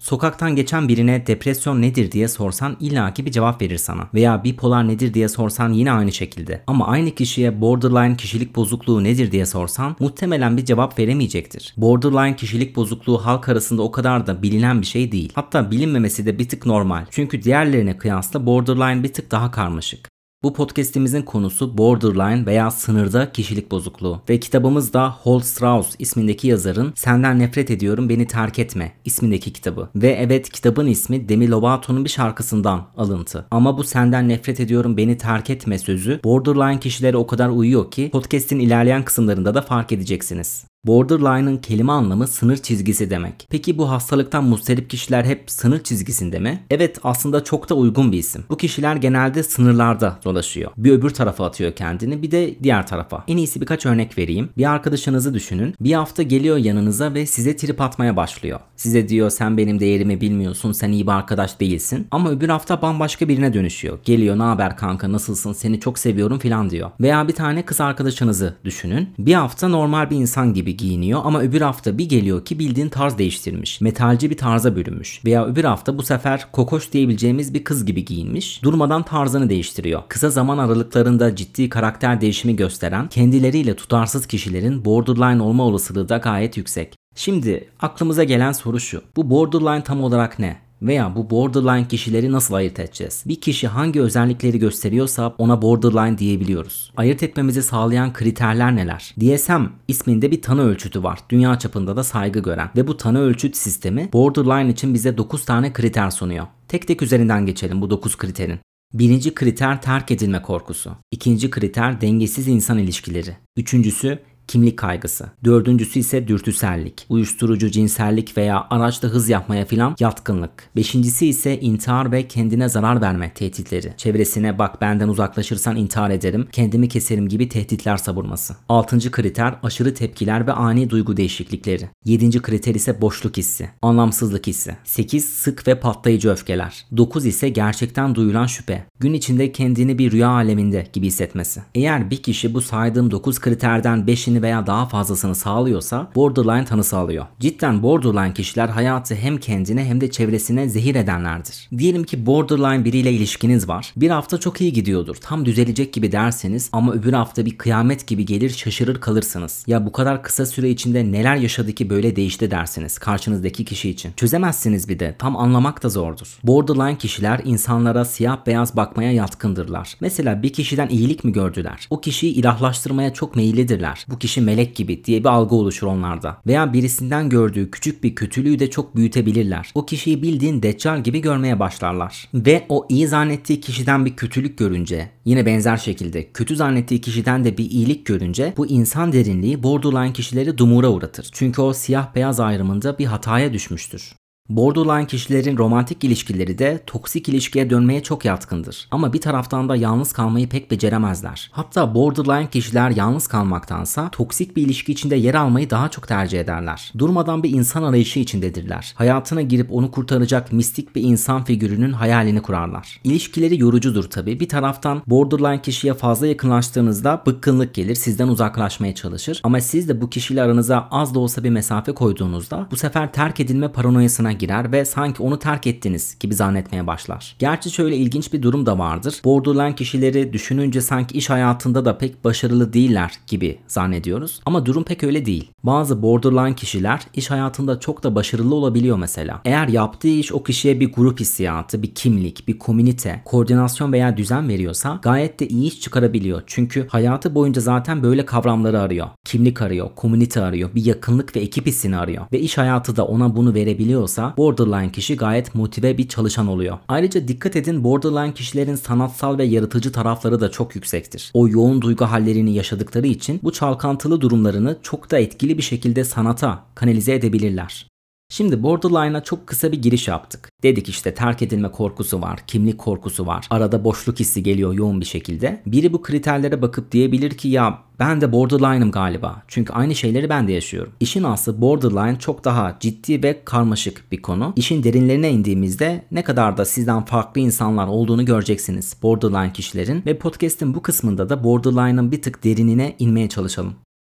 Sokaktan geçen birine depresyon nedir diye sorsan illaki bir cevap verir sana. Veya bipolar nedir diye sorsan yine aynı şekilde. Ama aynı kişiye borderline kişilik bozukluğu nedir diye sorsan muhtemelen bir cevap veremeyecektir. Borderline kişilik bozukluğu halk arasında o kadar da bilinen bir şey değil. Hatta bilinmemesi de bir tık normal. Çünkü diğerlerine kıyasla borderline bir tık daha karmaşık. Bu podcast'imizin konusu borderline veya sınırda kişilik bozukluğu ve kitabımız da Hol Strauss ismindeki yazarın Senden Nefret Ediyorum Beni Terk Etme ismindeki kitabı. Ve evet kitabın ismi Demi Lovato'nun bir şarkısından alıntı. Ama bu Senden Nefret Ediyorum Beni Terk Etme sözü borderline kişilere o kadar uyuyor ki podcast'in ilerleyen kısımlarında da fark edeceksiniz. Borderline'ın kelime anlamı sınır çizgisi demek. Peki bu hastalıktan muzdarip kişiler hep sınır çizgisinde mi? Evet aslında çok da uygun bir isim. Bu kişiler genelde sınırlarda dolaşıyor. Bir öbür tarafa atıyor kendini bir de diğer tarafa. En iyisi birkaç örnek vereyim. Bir arkadaşınızı düşünün. Bir hafta geliyor yanınıza ve size trip atmaya başlıyor. Size diyor sen benim değerimi bilmiyorsun, sen iyi bir arkadaş değilsin. Ama öbür hafta bambaşka birine dönüşüyor. Geliyor ne haber kanka nasılsın seni çok seviyorum filan diyor. Veya bir tane kız arkadaşınızı düşünün. Bir hafta normal bir insan gibi giyiniyor ama öbür hafta bir geliyor ki bildiğin tarz değiştirmiş. Metalci bir tarza bürünmüş. Veya öbür hafta bu sefer kokoş diyebileceğimiz bir kız gibi giyinmiş. Durmadan tarzını değiştiriyor. Kısa zaman aralıklarında ciddi karakter değişimi gösteren kendileriyle tutarsız kişilerin borderline olma olasılığı da gayet yüksek. Şimdi aklımıza gelen soru şu. Bu borderline tam olarak ne? Veya bu borderline kişileri nasıl ayırt edeceğiz? Bir kişi hangi özellikleri gösteriyorsa ona borderline diyebiliyoruz. Ayırt etmemizi sağlayan kriterler neler? DSM isminde bir tanı ölçütü var. Dünya çapında da saygı gören. Ve bu tanı ölçüt sistemi borderline için bize 9 tane kriter sunuyor. Tek tek üzerinden geçelim bu 9 kriterin. Birinci kriter terk edilme korkusu. İkinci kriter dengesiz insan ilişkileri. Üçüncüsü kimlik kaygısı. Dördüncüsü ise dürtüsellik, uyuşturucu, cinsellik veya araçta hız yapmaya filan yatkınlık. Beşincisi ise intihar ve kendine zarar verme tehditleri. Çevresine bak benden uzaklaşırsan intihar ederim, kendimi keserim gibi tehditler savurması. Altıncı kriter aşırı tepkiler ve ani duygu değişiklikleri. Yedinci kriter ise boşluk hissi, anlamsızlık hissi. Sekiz sık ve patlayıcı öfkeler. Dokuz ise gerçekten duyulan şüphe. Gün içinde kendini bir rüya aleminde gibi hissetmesi. Eğer bir kişi bu saydığım dokuz kriterden beşini veya daha fazlasını sağlıyorsa borderline tanısı alıyor. Cidden borderline kişiler hayatı hem kendine hem de çevresine zehir edenlerdir. Diyelim ki borderline biriyle ilişkiniz var. Bir hafta çok iyi gidiyordur. Tam düzelecek gibi derseniz ama öbür hafta bir kıyamet gibi gelir şaşırır kalırsınız. Ya bu kadar kısa süre içinde neler yaşadı ki böyle değişti dersiniz karşınızdaki kişi için. Çözemezsiniz bir de. Tam anlamak da zordur. Borderline kişiler insanlara siyah beyaz bakmaya yatkındırlar. Mesela bir kişiden iyilik mi gördüler? O kişiyi ilahlaştırmaya çok meyillidirler. Bu kişi kişi melek gibi diye bir algı oluşur onlarda. Veya birisinden gördüğü küçük bir kötülüğü de çok büyütebilirler. O kişiyi bildiğin deccal gibi görmeye başlarlar. Ve o iyi zannettiği kişiden bir kötülük görünce yine benzer şekilde kötü zannettiği kişiden de bir iyilik görünce bu insan derinliği borderline kişileri dumura uğratır. Çünkü o siyah beyaz ayrımında bir hataya düşmüştür. Borderline kişilerin romantik ilişkileri de toksik ilişkiye dönmeye çok yatkındır. Ama bir taraftan da yalnız kalmayı pek beceremezler. Hatta borderline kişiler yalnız kalmaktansa toksik bir ilişki içinde yer almayı daha çok tercih ederler. Durmadan bir insan arayışı içindedirler. Hayatına girip onu kurtaracak mistik bir insan figürünün hayalini kurarlar. İlişkileri yorucudur tabi. Bir taraftan borderline kişiye fazla yakınlaştığınızda bıkkınlık gelir, sizden uzaklaşmaya çalışır. Ama siz de bu kişiyle aranıza az da olsa bir mesafe koyduğunuzda bu sefer terk edilme paranoyasına girer ve sanki onu terk ettiniz gibi zannetmeye başlar. Gerçi şöyle ilginç bir durum da vardır. Borderline kişileri düşününce sanki iş hayatında da pek başarılı değiller gibi zannediyoruz. Ama durum pek öyle değil. Bazı borderline kişiler iş hayatında çok da başarılı olabiliyor mesela. Eğer yaptığı iş o kişiye bir grup hissiyatı, bir kimlik, bir komünite, koordinasyon veya düzen veriyorsa gayet de iyi iş çıkarabiliyor. Çünkü hayatı boyunca zaten böyle kavramları arıyor. Kimlik arıyor, komünite arıyor, bir yakınlık ve ekip hissini arıyor. Ve iş hayatı da ona bunu verebiliyorsa borderline kişi gayet motive bir çalışan oluyor. Ayrıca dikkat edin borderline kişilerin sanatsal ve yaratıcı tarafları da çok yüksektir. O yoğun duygu hallerini yaşadıkları için bu çalkantılı durumlarını çok da etkili bir şekilde sanata kanalize edebilirler. Şimdi Borderline'a çok kısa bir giriş yaptık. Dedik işte terk edilme korkusu var, kimlik korkusu var, arada boşluk hissi geliyor yoğun bir şekilde. Biri bu kriterlere bakıp diyebilir ki ya ben de borderline'ım galiba. Çünkü aynı şeyleri ben de yaşıyorum. İşin aslı borderline çok daha ciddi ve karmaşık bir konu. İşin derinlerine indiğimizde ne kadar da sizden farklı insanlar olduğunu göreceksiniz borderline kişilerin ve podcast'in bu kısmında da borderline'ın bir tık derinine inmeye çalışalım.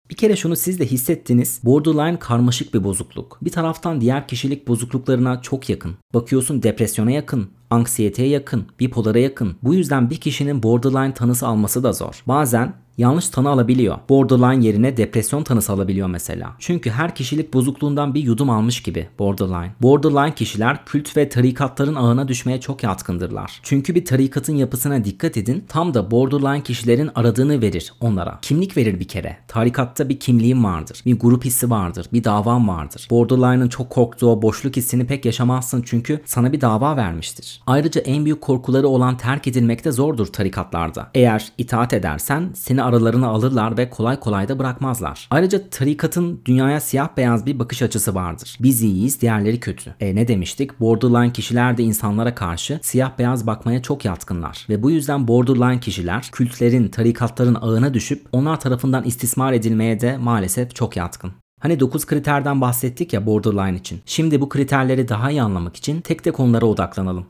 Bir kere şunu siz de hissettiniz. Borderline karmaşık bir bozukluk. Bir taraftan diğer kişilik bozukluklarına çok yakın. Bakıyorsun depresyona yakın, anksiyeteye yakın, bipolara yakın. Bu yüzden bir kişinin borderline tanısı alması da zor. Bazen yanlış tanı alabiliyor. Borderline yerine depresyon tanısı alabiliyor mesela. Çünkü her kişilik bozukluğundan bir yudum almış gibi borderline. Borderline kişiler kült ve tarikatların ağına düşmeye çok yatkındırlar. Çünkü bir tarikatın yapısına dikkat edin tam da borderline kişilerin aradığını verir onlara. Kimlik verir bir kere. Tarikatta bir kimliğin vardır. Bir grup hissi vardır. Bir davan vardır. Borderline'ın çok korktuğu boşluk hissini pek yaşamazsın çünkü sana bir dava vermiştir. Ayrıca en büyük korkuları olan terk edilmek de zordur tarikatlarda. Eğer itaat edersen seni aralarına alırlar ve kolay kolay da bırakmazlar. Ayrıca tarikatın dünyaya siyah beyaz bir bakış açısı vardır. Biz iyiyiz, diğerleri kötü. E ne demiştik? Borderline kişiler de insanlara karşı siyah beyaz bakmaya çok yatkınlar. Ve bu yüzden borderline kişiler kültlerin, tarikatların ağına düşüp onlar tarafından istismar edilmeye de maalesef çok yatkın. Hani 9 kriterden bahsettik ya borderline için. Şimdi bu kriterleri daha iyi anlamak için tek tek onlara odaklanalım.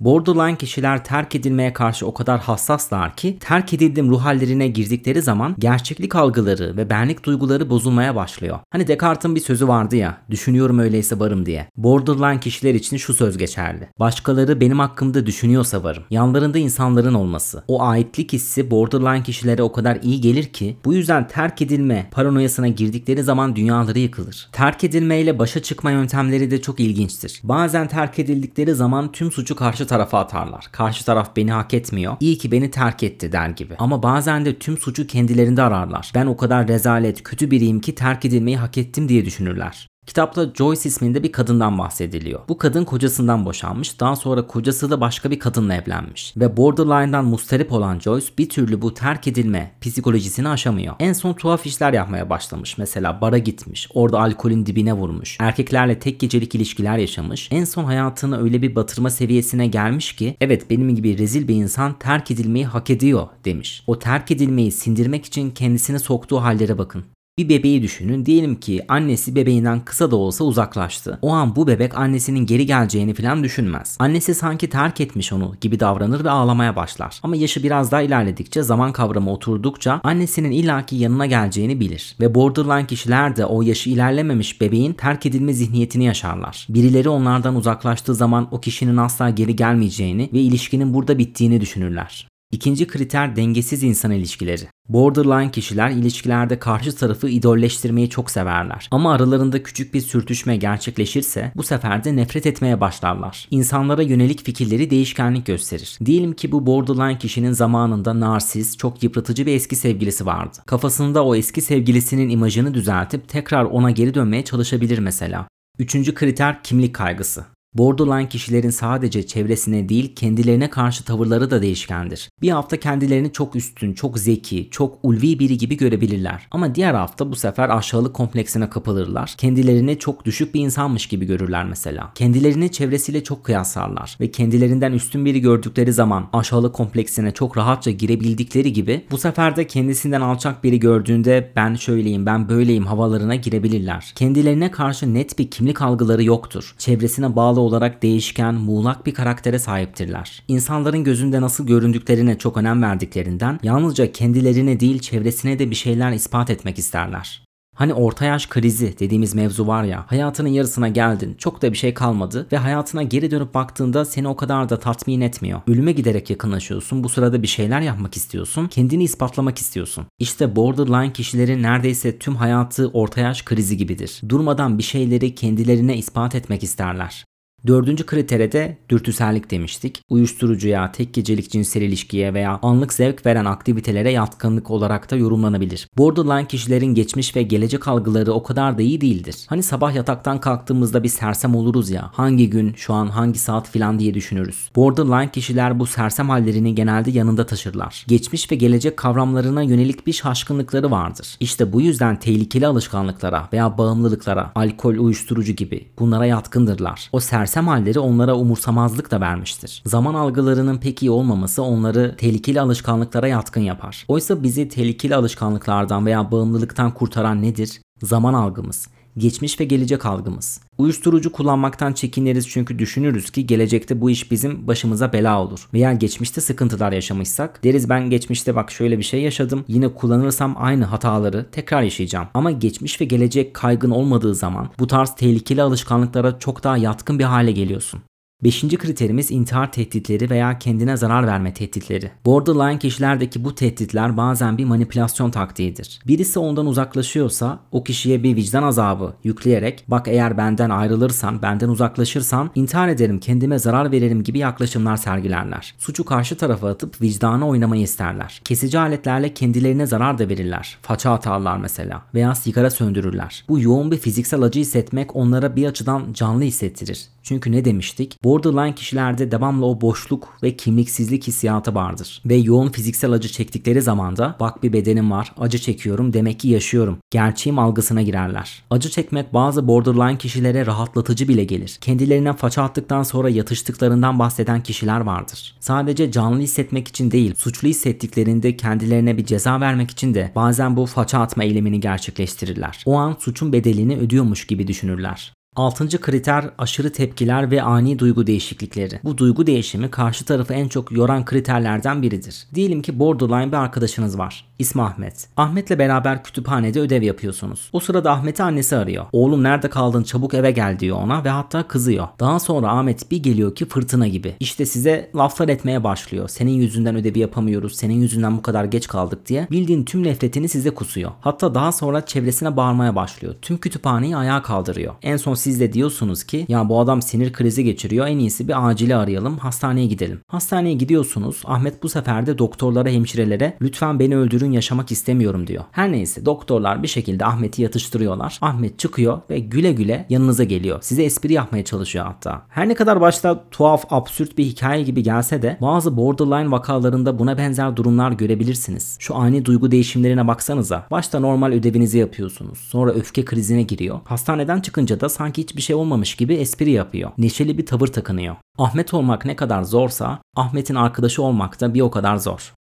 Borderline kişiler terk edilmeye karşı o kadar hassaslar ki terk edildim ruh hallerine girdikleri zaman gerçeklik algıları ve benlik duyguları bozulmaya başlıyor. Hani Descartes'in bir sözü vardı ya, düşünüyorum öyleyse varım diye. Borderline kişiler için şu söz geçerli. Başkaları benim hakkımda düşünüyorsa varım. Yanlarında insanların olması. O aitlik hissi borderline kişilere o kadar iyi gelir ki bu yüzden terk edilme paranoyasına girdikleri zaman dünyaları yıkılır. Terk edilmeyle başa çıkma yöntemleri de çok ilginçtir. Bazen terk edildikleri zaman tüm suçu karşı tarafa atarlar. Karşı taraf beni hak etmiyor. İyi ki beni terk etti der gibi. Ama bazen de tüm suçu kendilerinde ararlar. Ben o kadar rezalet, kötü biriyim ki terk edilmeyi hak ettim diye düşünürler. Kitapta Joyce isminde bir kadından bahsediliyor. Bu kadın kocasından boşanmış, daha sonra kocası da başka bir kadınla evlenmiş. Ve borderline'dan mustarip olan Joyce bir türlü bu terk edilme psikolojisini aşamıyor. En son tuhaf işler yapmaya başlamış. Mesela bara gitmiş, orada alkolün dibine vurmuş, erkeklerle tek gecelik ilişkiler yaşamış. En son hayatını öyle bir batırma seviyesine gelmiş ki evet benim gibi rezil bir insan terk edilmeyi hak ediyor demiş. O terk edilmeyi sindirmek için kendisine soktuğu hallere bakın. Bir bebeği düşünün. Diyelim ki annesi bebeğinden kısa da olsa uzaklaştı. O an bu bebek annesinin geri geleceğini falan düşünmez. Annesi sanki terk etmiş onu gibi davranır ve ağlamaya başlar. Ama yaşı biraz daha ilerledikçe zaman kavramı oturdukça annesinin illaki yanına geleceğini bilir. Ve borderline kişiler de o yaşı ilerlememiş bebeğin terk edilme zihniyetini yaşarlar. Birileri onlardan uzaklaştığı zaman o kişinin asla geri gelmeyeceğini ve ilişkinin burada bittiğini düşünürler. İkinci kriter dengesiz insan ilişkileri. Borderline kişiler ilişkilerde karşı tarafı idolleştirmeyi çok severler. Ama aralarında küçük bir sürtüşme gerçekleşirse bu sefer de nefret etmeye başlarlar. İnsanlara yönelik fikirleri değişkenlik gösterir. Diyelim ki bu borderline kişinin zamanında narsiz, çok yıpratıcı bir eski sevgilisi vardı. Kafasında o eski sevgilisinin imajını düzeltip tekrar ona geri dönmeye çalışabilir mesela. Üçüncü kriter kimlik kaygısı. Borderline kişilerin sadece çevresine değil kendilerine karşı tavırları da değişkendir. Bir hafta kendilerini çok üstün, çok zeki, çok ulvi biri gibi görebilirler. Ama diğer hafta bu sefer aşağılık kompleksine kapılırlar. Kendilerini çok düşük bir insanmış gibi görürler mesela. Kendilerini çevresiyle çok kıyaslarlar ve kendilerinden üstün biri gördükleri zaman aşağılık kompleksine çok rahatça girebildikleri gibi bu sefer de kendisinden alçak biri gördüğünde ben şöyleyim, ben böyleyim havalarına girebilirler. Kendilerine karşı net bir kimlik algıları yoktur. Çevresine bağlı olarak değişken, muğlak bir karaktere sahiptirler. İnsanların gözünde nasıl göründüklerine çok önem verdiklerinden yalnızca kendilerine değil çevresine de bir şeyler ispat etmek isterler. Hani orta yaş krizi dediğimiz mevzu var ya hayatının yarısına geldin çok da bir şey kalmadı ve hayatına geri dönüp baktığında seni o kadar da tatmin etmiyor. Ölüme giderek yakınlaşıyorsun bu sırada bir şeyler yapmak istiyorsun kendini ispatlamak istiyorsun. İşte borderline kişilerin neredeyse tüm hayatı orta yaş krizi gibidir. Durmadan bir şeyleri kendilerine ispat etmek isterler. Dördüncü kritere de dürtüsellik demiştik. Uyuşturucuya, tek gecelik cinsel ilişkiye veya anlık zevk veren aktivitelere yatkınlık olarak da yorumlanabilir. Borderline kişilerin geçmiş ve gelecek algıları o kadar da iyi değildir. Hani sabah yataktan kalktığımızda bir sersem oluruz ya. Hangi gün, şu an hangi saat filan diye düşünürüz. Borderline kişiler bu sersem hallerini genelde yanında taşırlar. Geçmiş ve gelecek kavramlarına yönelik bir şaşkınlıkları vardır. İşte bu yüzden tehlikeli alışkanlıklara veya bağımlılıklara, alkol, uyuşturucu gibi bunlara yatkındırlar. O sersem sersem halleri onlara umursamazlık da vermiştir. Zaman algılarının pek iyi olmaması onları tehlikeli alışkanlıklara yatkın yapar. Oysa bizi tehlikeli alışkanlıklardan veya bağımlılıktan kurtaran nedir? Zaman algımız Geçmiş ve gelecek algımız. Uyuşturucu kullanmaktan çekiniriz çünkü düşünürüz ki gelecekte bu iş bizim başımıza bela olur. Veya geçmişte sıkıntılar yaşamışsak deriz ben geçmişte bak şöyle bir şey yaşadım yine kullanırsam aynı hataları tekrar yaşayacağım. Ama geçmiş ve gelecek kaygın olmadığı zaman bu tarz tehlikeli alışkanlıklara çok daha yatkın bir hale geliyorsun. Beşinci kriterimiz intihar tehditleri veya kendine zarar verme tehditleri. Borderline kişilerdeki bu tehditler bazen bir manipülasyon taktiğidir. Birisi ondan uzaklaşıyorsa o kişiye bir vicdan azabı yükleyerek bak eğer benden ayrılırsan, benden uzaklaşırsan intihar ederim, kendime zarar veririm gibi yaklaşımlar sergilerler. Suçu karşı tarafa atıp vicdana oynamayı isterler. Kesici aletlerle kendilerine zarar da verirler. Faça atarlar mesela veya sigara söndürürler. Bu yoğun bir fiziksel acı hissetmek onlara bir açıdan canlı hissettirir. Çünkü ne demiştik? Borderline kişilerde devamlı o boşluk ve kimliksizlik hissiyatı vardır. Ve yoğun fiziksel acı çektikleri zaman da bak bir bedenim var, acı çekiyorum, demek ki yaşıyorum. Gerçeğim algısına girerler. Acı çekmek bazı borderline kişilere rahatlatıcı bile gelir. Kendilerine faça attıktan sonra yatıştıklarından bahseden kişiler vardır. Sadece canlı hissetmek için değil, suçlu hissettiklerinde kendilerine bir ceza vermek için de bazen bu faça atma eylemini gerçekleştirirler. O an suçun bedelini ödüyormuş gibi düşünürler. Altıncı kriter aşırı tepkiler ve ani duygu değişiklikleri. Bu duygu değişimi karşı tarafı en çok yoran kriterlerden biridir. Diyelim ki borderline bir arkadaşınız var. İsmi Ahmet. Ahmet'le beraber kütüphanede ödev yapıyorsunuz. O sırada Ahmet'i annesi arıyor. Oğlum nerede kaldın çabuk eve gel diyor ona ve hatta kızıyor. Daha sonra Ahmet bir geliyor ki fırtına gibi. İşte size laflar etmeye başlıyor. Senin yüzünden ödevi yapamıyoruz, senin yüzünden bu kadar geç kaldık diye bildiğin tüm nefretini size kusuyor. Hatta daha sonra çevresine bağırmaya başlıyor. Tüm kütüphaneyi ayağa kaldırıyor. En son siz de diyorsunuz ki ya bu adam sinir krizi geçiriyor en iyisi bir acili arayalım hastaneye gidelim. Hastaneye gidiyorsunuz Ahmet bu sefer de doktorlara hemşirelere lütfen beni öldürün yaşamak istemiyorum diyor. Her neyse doktorlar bir şekilde Ahmet'i yatıştırıyorlar. Ahmet çıkıyor ve güle güle yanınıza geliyor. Size espri yapmaya çalışıyor hatta. Her ne kadar başta tuhaf absürt bir hikaye gibi gelse de bazı borderline vakalarında buna benzer durumlar görebilirsiniz. Şu ani duygu değişimlerine baksanıza. Başta normal ödevinizi yapıyorsunuz. Sonra öfke krizine giriyor. Hastaneden çıkınca da sanki hiçbir şey olmamış gibi espri yapıyor. Neşeli bir tavır takınıyor. Ahmet olmak ne kadar zorsa Ahmet'in arkadaşı olmak da bir o kadar zor.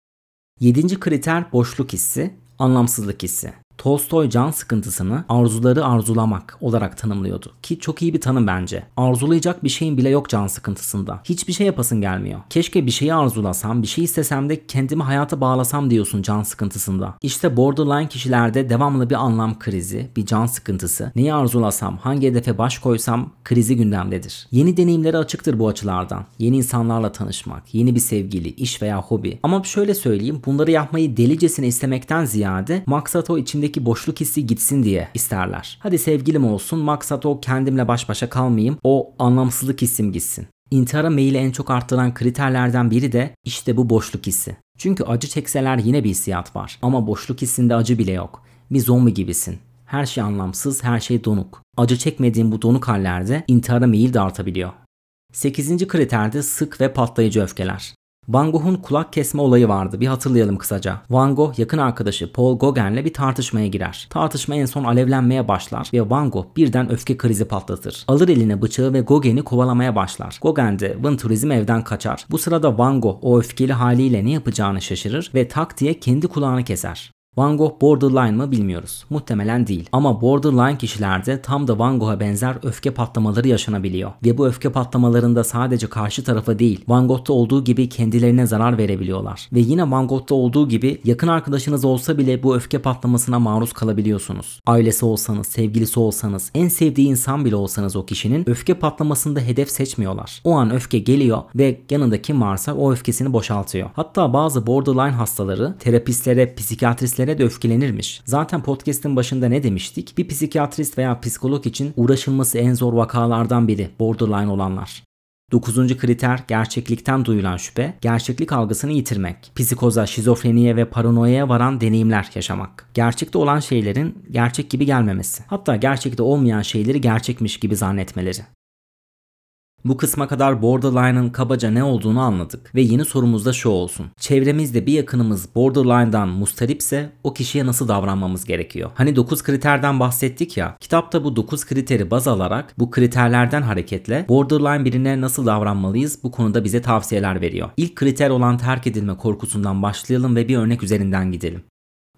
Yedinci kriter boşluk hissi, anlamsızlık hissi. Tolstoy can sıkıntısını arzuları arzulamak olarak tanımlıyordu. Ki çok iyi bir tanım bence. Arzulayacak bir şeyin bile yok can sıkıntısında. Hiçbir şey yapasın gelmiyor. Keşke bir şeyi arzulasam, bir şey istesem de kendimi hayata bağlasam diyorsun can sıkıntısında. İşte borderline kişilerde devamlı bir anlam krizi, bir can sıkıntısı. Neyi arzulasam, hangi hedefe baş koysam krizi gündemdedir. Yeni deneyimlere açıktır bu açılardan. Yeni insanlarla tanışmak, yeni bir sevgili, iş veya hobi. Ama şöyle söyleyeyim, bunları yapmayı delicesine istemekten ziyade maksat o içindeki içindeki boşluk hissi gitsin diye isterler. Hadi sevgilim olsun maksat o kendimle baş başa kalmayayım o anlamsızlık hissim gitsin. İntihara meyili en çok arttıran kriterlerden biri de işte bu boşluk hissi. Çünkü acı çekseler yine bir hissiyat var ama boşluk hissinde acı bile yok. Bir zombi gibisin. Her şey anlamsız, her şey donuk. Acı çekmediğin bu donuk hallerde intihara meyil de artabiliyor. 8. kriterde sık ve patlayıcı öfkeler. Van Gogh'un kulak kesme olayı vardı. Bir hatırlayalım kısaca. Van Gogh yakın arkadaşı Paul Gauguin'le bir tartışmaya girer. Tartışma en son alevlenmeye başlar ve Van Gogh birden öfke krizi patlatır. Alır eline bıçağı ve Gauguin'i kovalamaya başlar. Gauguin de Venturizm evden kaçar. Bu sırada Van Gogh o öfkeli haliyle ne yapacağını şaşırır ve tak diye kendi kulağını keser. Van Gogh borderline mı bilmiyoruz. Muhtemelen değil. Ama borderline kişilerde tam da Van Gogh'a benzer öfke patlamaları yaşanabiliyor. Ve bu öfke patlamalarında sadece karşı tarafa değil, Van Gogh'ta olduğu gibi kendilerine zarar verebiliyorlar. Ve yine Van Gogh'ta olduğu gibi yakın arkadaşınız olsa bile bu öfke patlamasına maruz kalabiliyorsunuz. Ailesi olsanız, sevgilisi olsanız, en sevdiği insan bile olsanız o kişinin öfke patlamasında hedef seçmiyorlar. O an öfke geliyor ve yanında kim varsa o öfkesini boşaltıyor. Hatta bazı borderline hastaları terapistlere, psikiyatristlere de öfkelenirmiş. Zaten podcast'in başında ne demiştik? Bir psikiyatrist veya psikolog için uğraşılması en zor vakalardan biri borderline olanlar. Dokuzuncu kriter gerçeklikten duyulan şüphe, gerçeklik algısını yitirmek, psikoza, şizofreniye ve paranoyaya varan deneyimler yaşamak, gerçekte olan şeylerin gerçek gibi gelmemesi, hatta gerçekte olmayan şeyleri gerçekmiş gibi zannetmeleri. Bu kısma kadar borderline'ın kabaca ne olduğunu anladık ve yeni sorumuz da şu olsun. Çevremizde bir yakınımız borderline'dan mustaripse o kişiye nasıl davranmamız gerekiyor? Hani 9 kriterden bahsettik ya. Kitapta bu 9 kriteri baz alarak bu kriterlerden hareketle borderline birine nasıl davranmalıyız bu konuda bize tavsiyeler veriyor. İlk kriter olan terk edilme korkusundan başlayalım ve bir örnek üzerinden gidelim.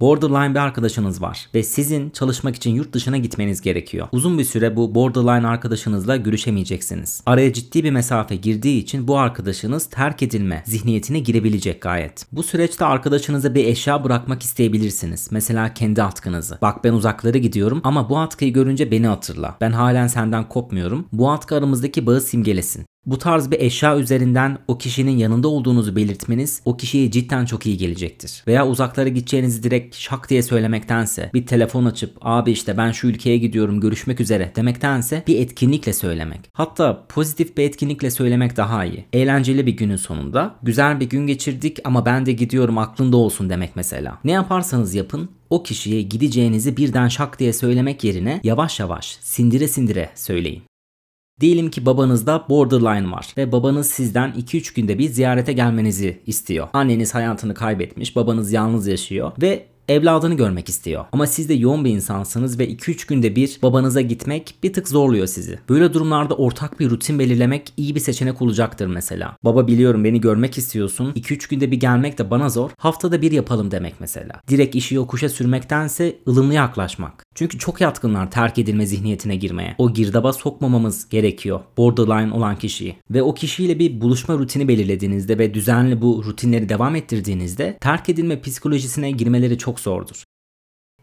Borderline bir arkadaşınız var ve sizin çalışmak için yurt dışına gitmeniz gerekiyor. Uzun bir süre bu borderline arkadaşınızla görüşemeyeceksiniz. Araya ciddi bir mesafe girdiği için bu arkadaşınız terk edilme zihniyetine girebilecek gayet. Bu süreçte arkadaşınıza bir eşya bırakmak isteyebilirsiniz. Mesela kendi atkınızı. Bak ben uzaklara gidiyorum ama bu atkıyı görünce beni hatırla. Ben halen senden kopmuyorum. Bu atkı aramızdaki bağı simgelesin. Bu tarz bir eşya üzerinden o kişinin yanında olduğunuzu belirtmeniz o kişiye cidden çok iyi gelecektir. Veya uzaklara gideceğinizi direkt şak diye söylemektense bir telefon açıp abi işte ben şu ülkeye gidiyorum görüşmek üzere demektense bir etkinlikle söylemek. Hatta pozitif bir etkinlikle söylemek daha iyi. Eğlenceli bir günün sonunda güzel bir gün geçirdik ama ben de gidiyorum aklında olsun demek mesela. Ne yaparsanız yapın o kişiye gideceğinizi birden şak diye söylemek yerine yavaş yavaş sindire sindire söyleyin. Diyelim ki babanızda borderline var ve babanız sizden 2-3 günde bir ziyarete gelmenizi istiyor. Anneniz hayatını kaybetmiş, babanız yalnız yaşıyor ve evladını görmek istiyor. Ama siz de yoğun bir insansınız ve 2-3 günde bir babanıza gitmek bir tık zorluyor sizi. Böyle durumlarda ortak bir rutin belirlemek iyi bir seçenek olacaktır mesela. Baba biliyorum beni görmek istiyorsun. 2-3 günde bir gelmek de bana zor. Haftada bir yapalım demek mesela. Direkt işi yokuşa sürmektense ılımlı yaklaşmak. Çünkü çok yatkınlar terk edilme zihniyetine girmeye. O girdaba sokmamamız gerekiyor. Borderline olan kişiyi. Ve o kişiyle bir buluşma rutini belirlediğinizde ve düzenli bu rutinleri devam ettirdiğinizde terk edilme psikolojisine girmeleri çok zordur.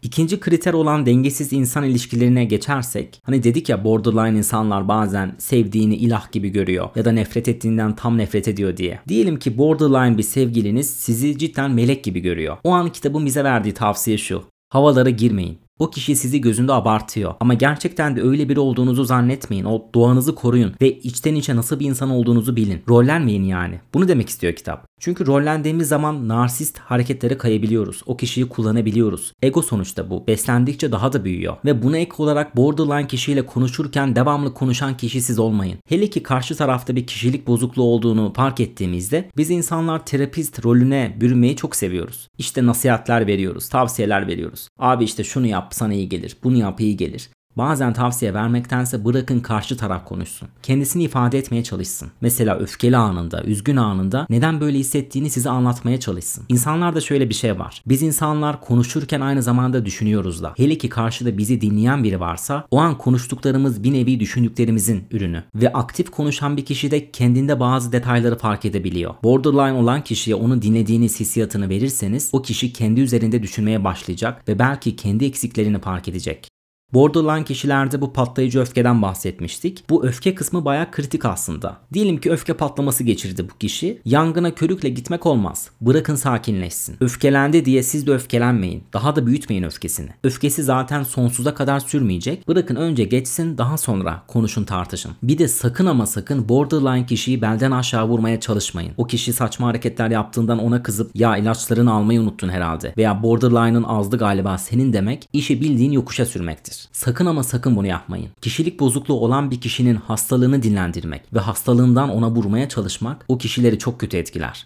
İkinci kriter olan dengesiz insan ilişkilerine geçersek, hani dedik ya borderline insanlar bazen sevdiğini ilah gibi görüyor ya da nefret ettiğinden tam nefret ediyor diye. Diyelim ki borderline bir sevgiliniz sizi cidden melek gibi görüyor. O an kitabın bize verdiği tavsiye şu. Havalara girmeyin. O kişi sizi gözünde abartıyor. Ama gerçekten de öyle biri olduğunuzu zannetmeyin. O doğanızı koruyun ve içten içe nasıl bir insan olduğunuzu bilin. Rollenmeyin yani. Bunu demek istiyor kitap. Çünkü rollendiğimiz zaman narsist hareketlere kayabiliyoruz. O kişiyi kullanabiliyoruz. Ego sonuçta bu. Beslendikçe daha da büyüyor. Ve buna ek olarak borderline kişiyle konuşurken devamlı konuşan kişi siz olmayın. Hele ki karşı tarafta bir kişilik bozukluğu olduğunu fark ettiğimizde biz insanlar terapist rolüne bürünmeyi çok seviyoruz. İşte nasihatler veriyoruz, tavsiyeler veriyoruz. Abi işte şunu yap sana iyi gelir, bunu yap iyi gelir. Bazen tavsiye vermektense bırakın karşı taraf konuşsun. Kendisini ifade etmeye çalışsın. Mesela öfkeli anında, üzgün anında neden böyle hissettiğini size anlatmaya çalışsın. İnsanlarda şöyle bir şey var. Biz insanlar konuşurken aynı zamanda düşünüyoruz da. Hele ki karşıda bizi dinleyen biri varsa o an konuştuklarımız bir nevi düşündüklerimizin ürünü. Ve aktif konuşan bir kişi de kendinde bazı detayları fark edebiliyor. Borderline olan kişiye onu dinlediğiniz hissiyatını verirseniz o kişi kendi üzerinde düşünmeye başlayacak ve belki kendi eksiklerini fark edecek. Borderline kişilerde bu patlayıcı öfkeden bahsetmiştik. Bu öfke kısmı baya kritik aslında. Diyelim ki öfke patlaması geçirdi bu kişi. Yangına körükle gitmek olmaz. Bırakın sakinleşsin. Öfkelendi diye siz de öfkelenmeyin. Daha da büyütmeyin öfkesini. Öfkesi zaten sonsuza kadar sürmeyecek. Bırakın önce geçsin daha sonra konuşun tartışın. Bir de sakın ama sakın borderline kişiyi belden aşağı vurmaya çalışmayın. O kişi saçma hareketler yaptığından ona kızıp ya ilaçlarını almayı unuttun herhalde veya borderline'ın azdı galiba senin demek işi bildiğin yokuşa sürmektir. Sakın ama sakın bunu yapmayın. Kişilik bozukluğu olan bir kişinin hastalığını dinlendirmek ve hastalığından ona vurmaya çalışmak o kişileri çok kötü etkiler.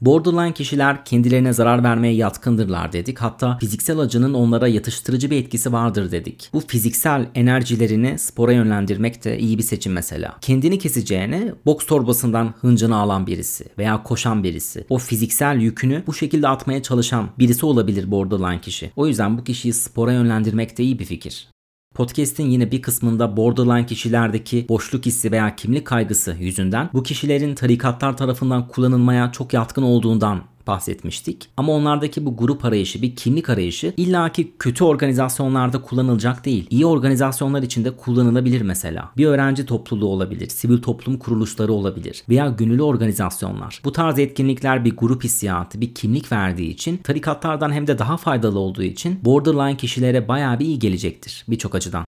Borderline kişiler kendilerine zarar vermeye yatkındırlar dedik. Hatta fiziksel acının onlara yatıştırıcı bir etkisi vardır dedik. Bu fiziksel enerjilerini spora yönlendirmek de iyi bir seçim mesela. Kendini keseceğine boks torbasından hıncını alan birisi veya koşan birisi. O fiziksel yükünü bu şekilde atmaya çalışan birisi olabilir borderline kişi. O yüzden bu kişiyi spora yönlendirmek de iyi bir fikir. Podcast'in yine bir kısmında borderline kişilerdeki boşluk hissi veya kimlik kaygısı yüzünden bu kişilerin tarikatlar tarafından kullanılmaya çok yatkın olduğundan bahsetmiştik. Ama onlardaki bu grup arayışı, bir kimlik arayışı illaki kötü organizasyonlarda kullanılacak değil. İyi organizasyonlar içinde kullanılabilir mesela. Bir öğrenci topluluğu olabilir, sivil toplum kuruluşları olabilir veya gönüllü organizasyonlar. Bu tarz etkinlikler bir grup hissiyatı, bir kimlik verdiği için tarikatlardan hem de daha faydalı olduğu için borderline kişilere bayağı bir iyi gelecektir birçok açıdan.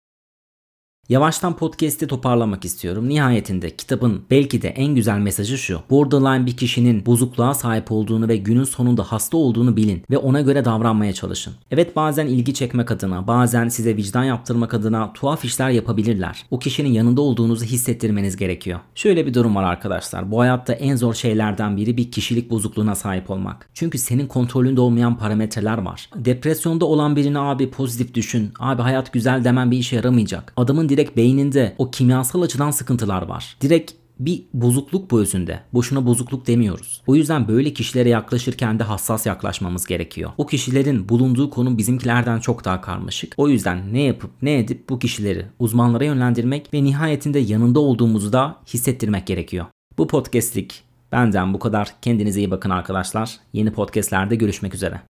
Yavaştan podcast'i toparlamak istiyorum. Nihayetinde kitabın belki de en güzel mesajı şu. Borderline bir kişinin bozukluğa sahip olduğunu ve günün sonunda hasta olduğunu bilin ve ona göre davranmaya çalışın. Evet bazen ilgi çekmek adına, bazen size vicdan yaptırmak adına tuhaf işler yapabilirler. O kişinin yanında olduğunuzu hissettirmeniz gerekiyor. Şöyle bir durum var arkadaşlar. Bu hayatta en zor şeylerden biri bir kişilik bozukluğuna sahip olmak. Çünkü senin kontrolünde olmayan parametreler var. Depresyonda olan birini abi pozitif düşün. Abi hayat güzel demen bir işe yaramayacak. Adamın direkt beyninde o kimyasal açıdan sıkıntılar var. Direkt bir bozukluk özünde. Boşuna bozukluk demiyoruz. O yüzden böyle kişilere yaklaşırken de hassas yaklaşmamız gerekiyor. O kişilerin bulunduğu konu bizimkilerden çok daha karmaşık. O yüzden ne yapıp ne edip bu kişileri uzmanlara yönlendirmek ve nihayetinde yanında olduğumuzu da hissettirmek gerekiyor. Bu podcastlik benden bu kadar. Kendinize iyi bakın arkadaşlar. Yeni podcastlerde görüşmek üzere.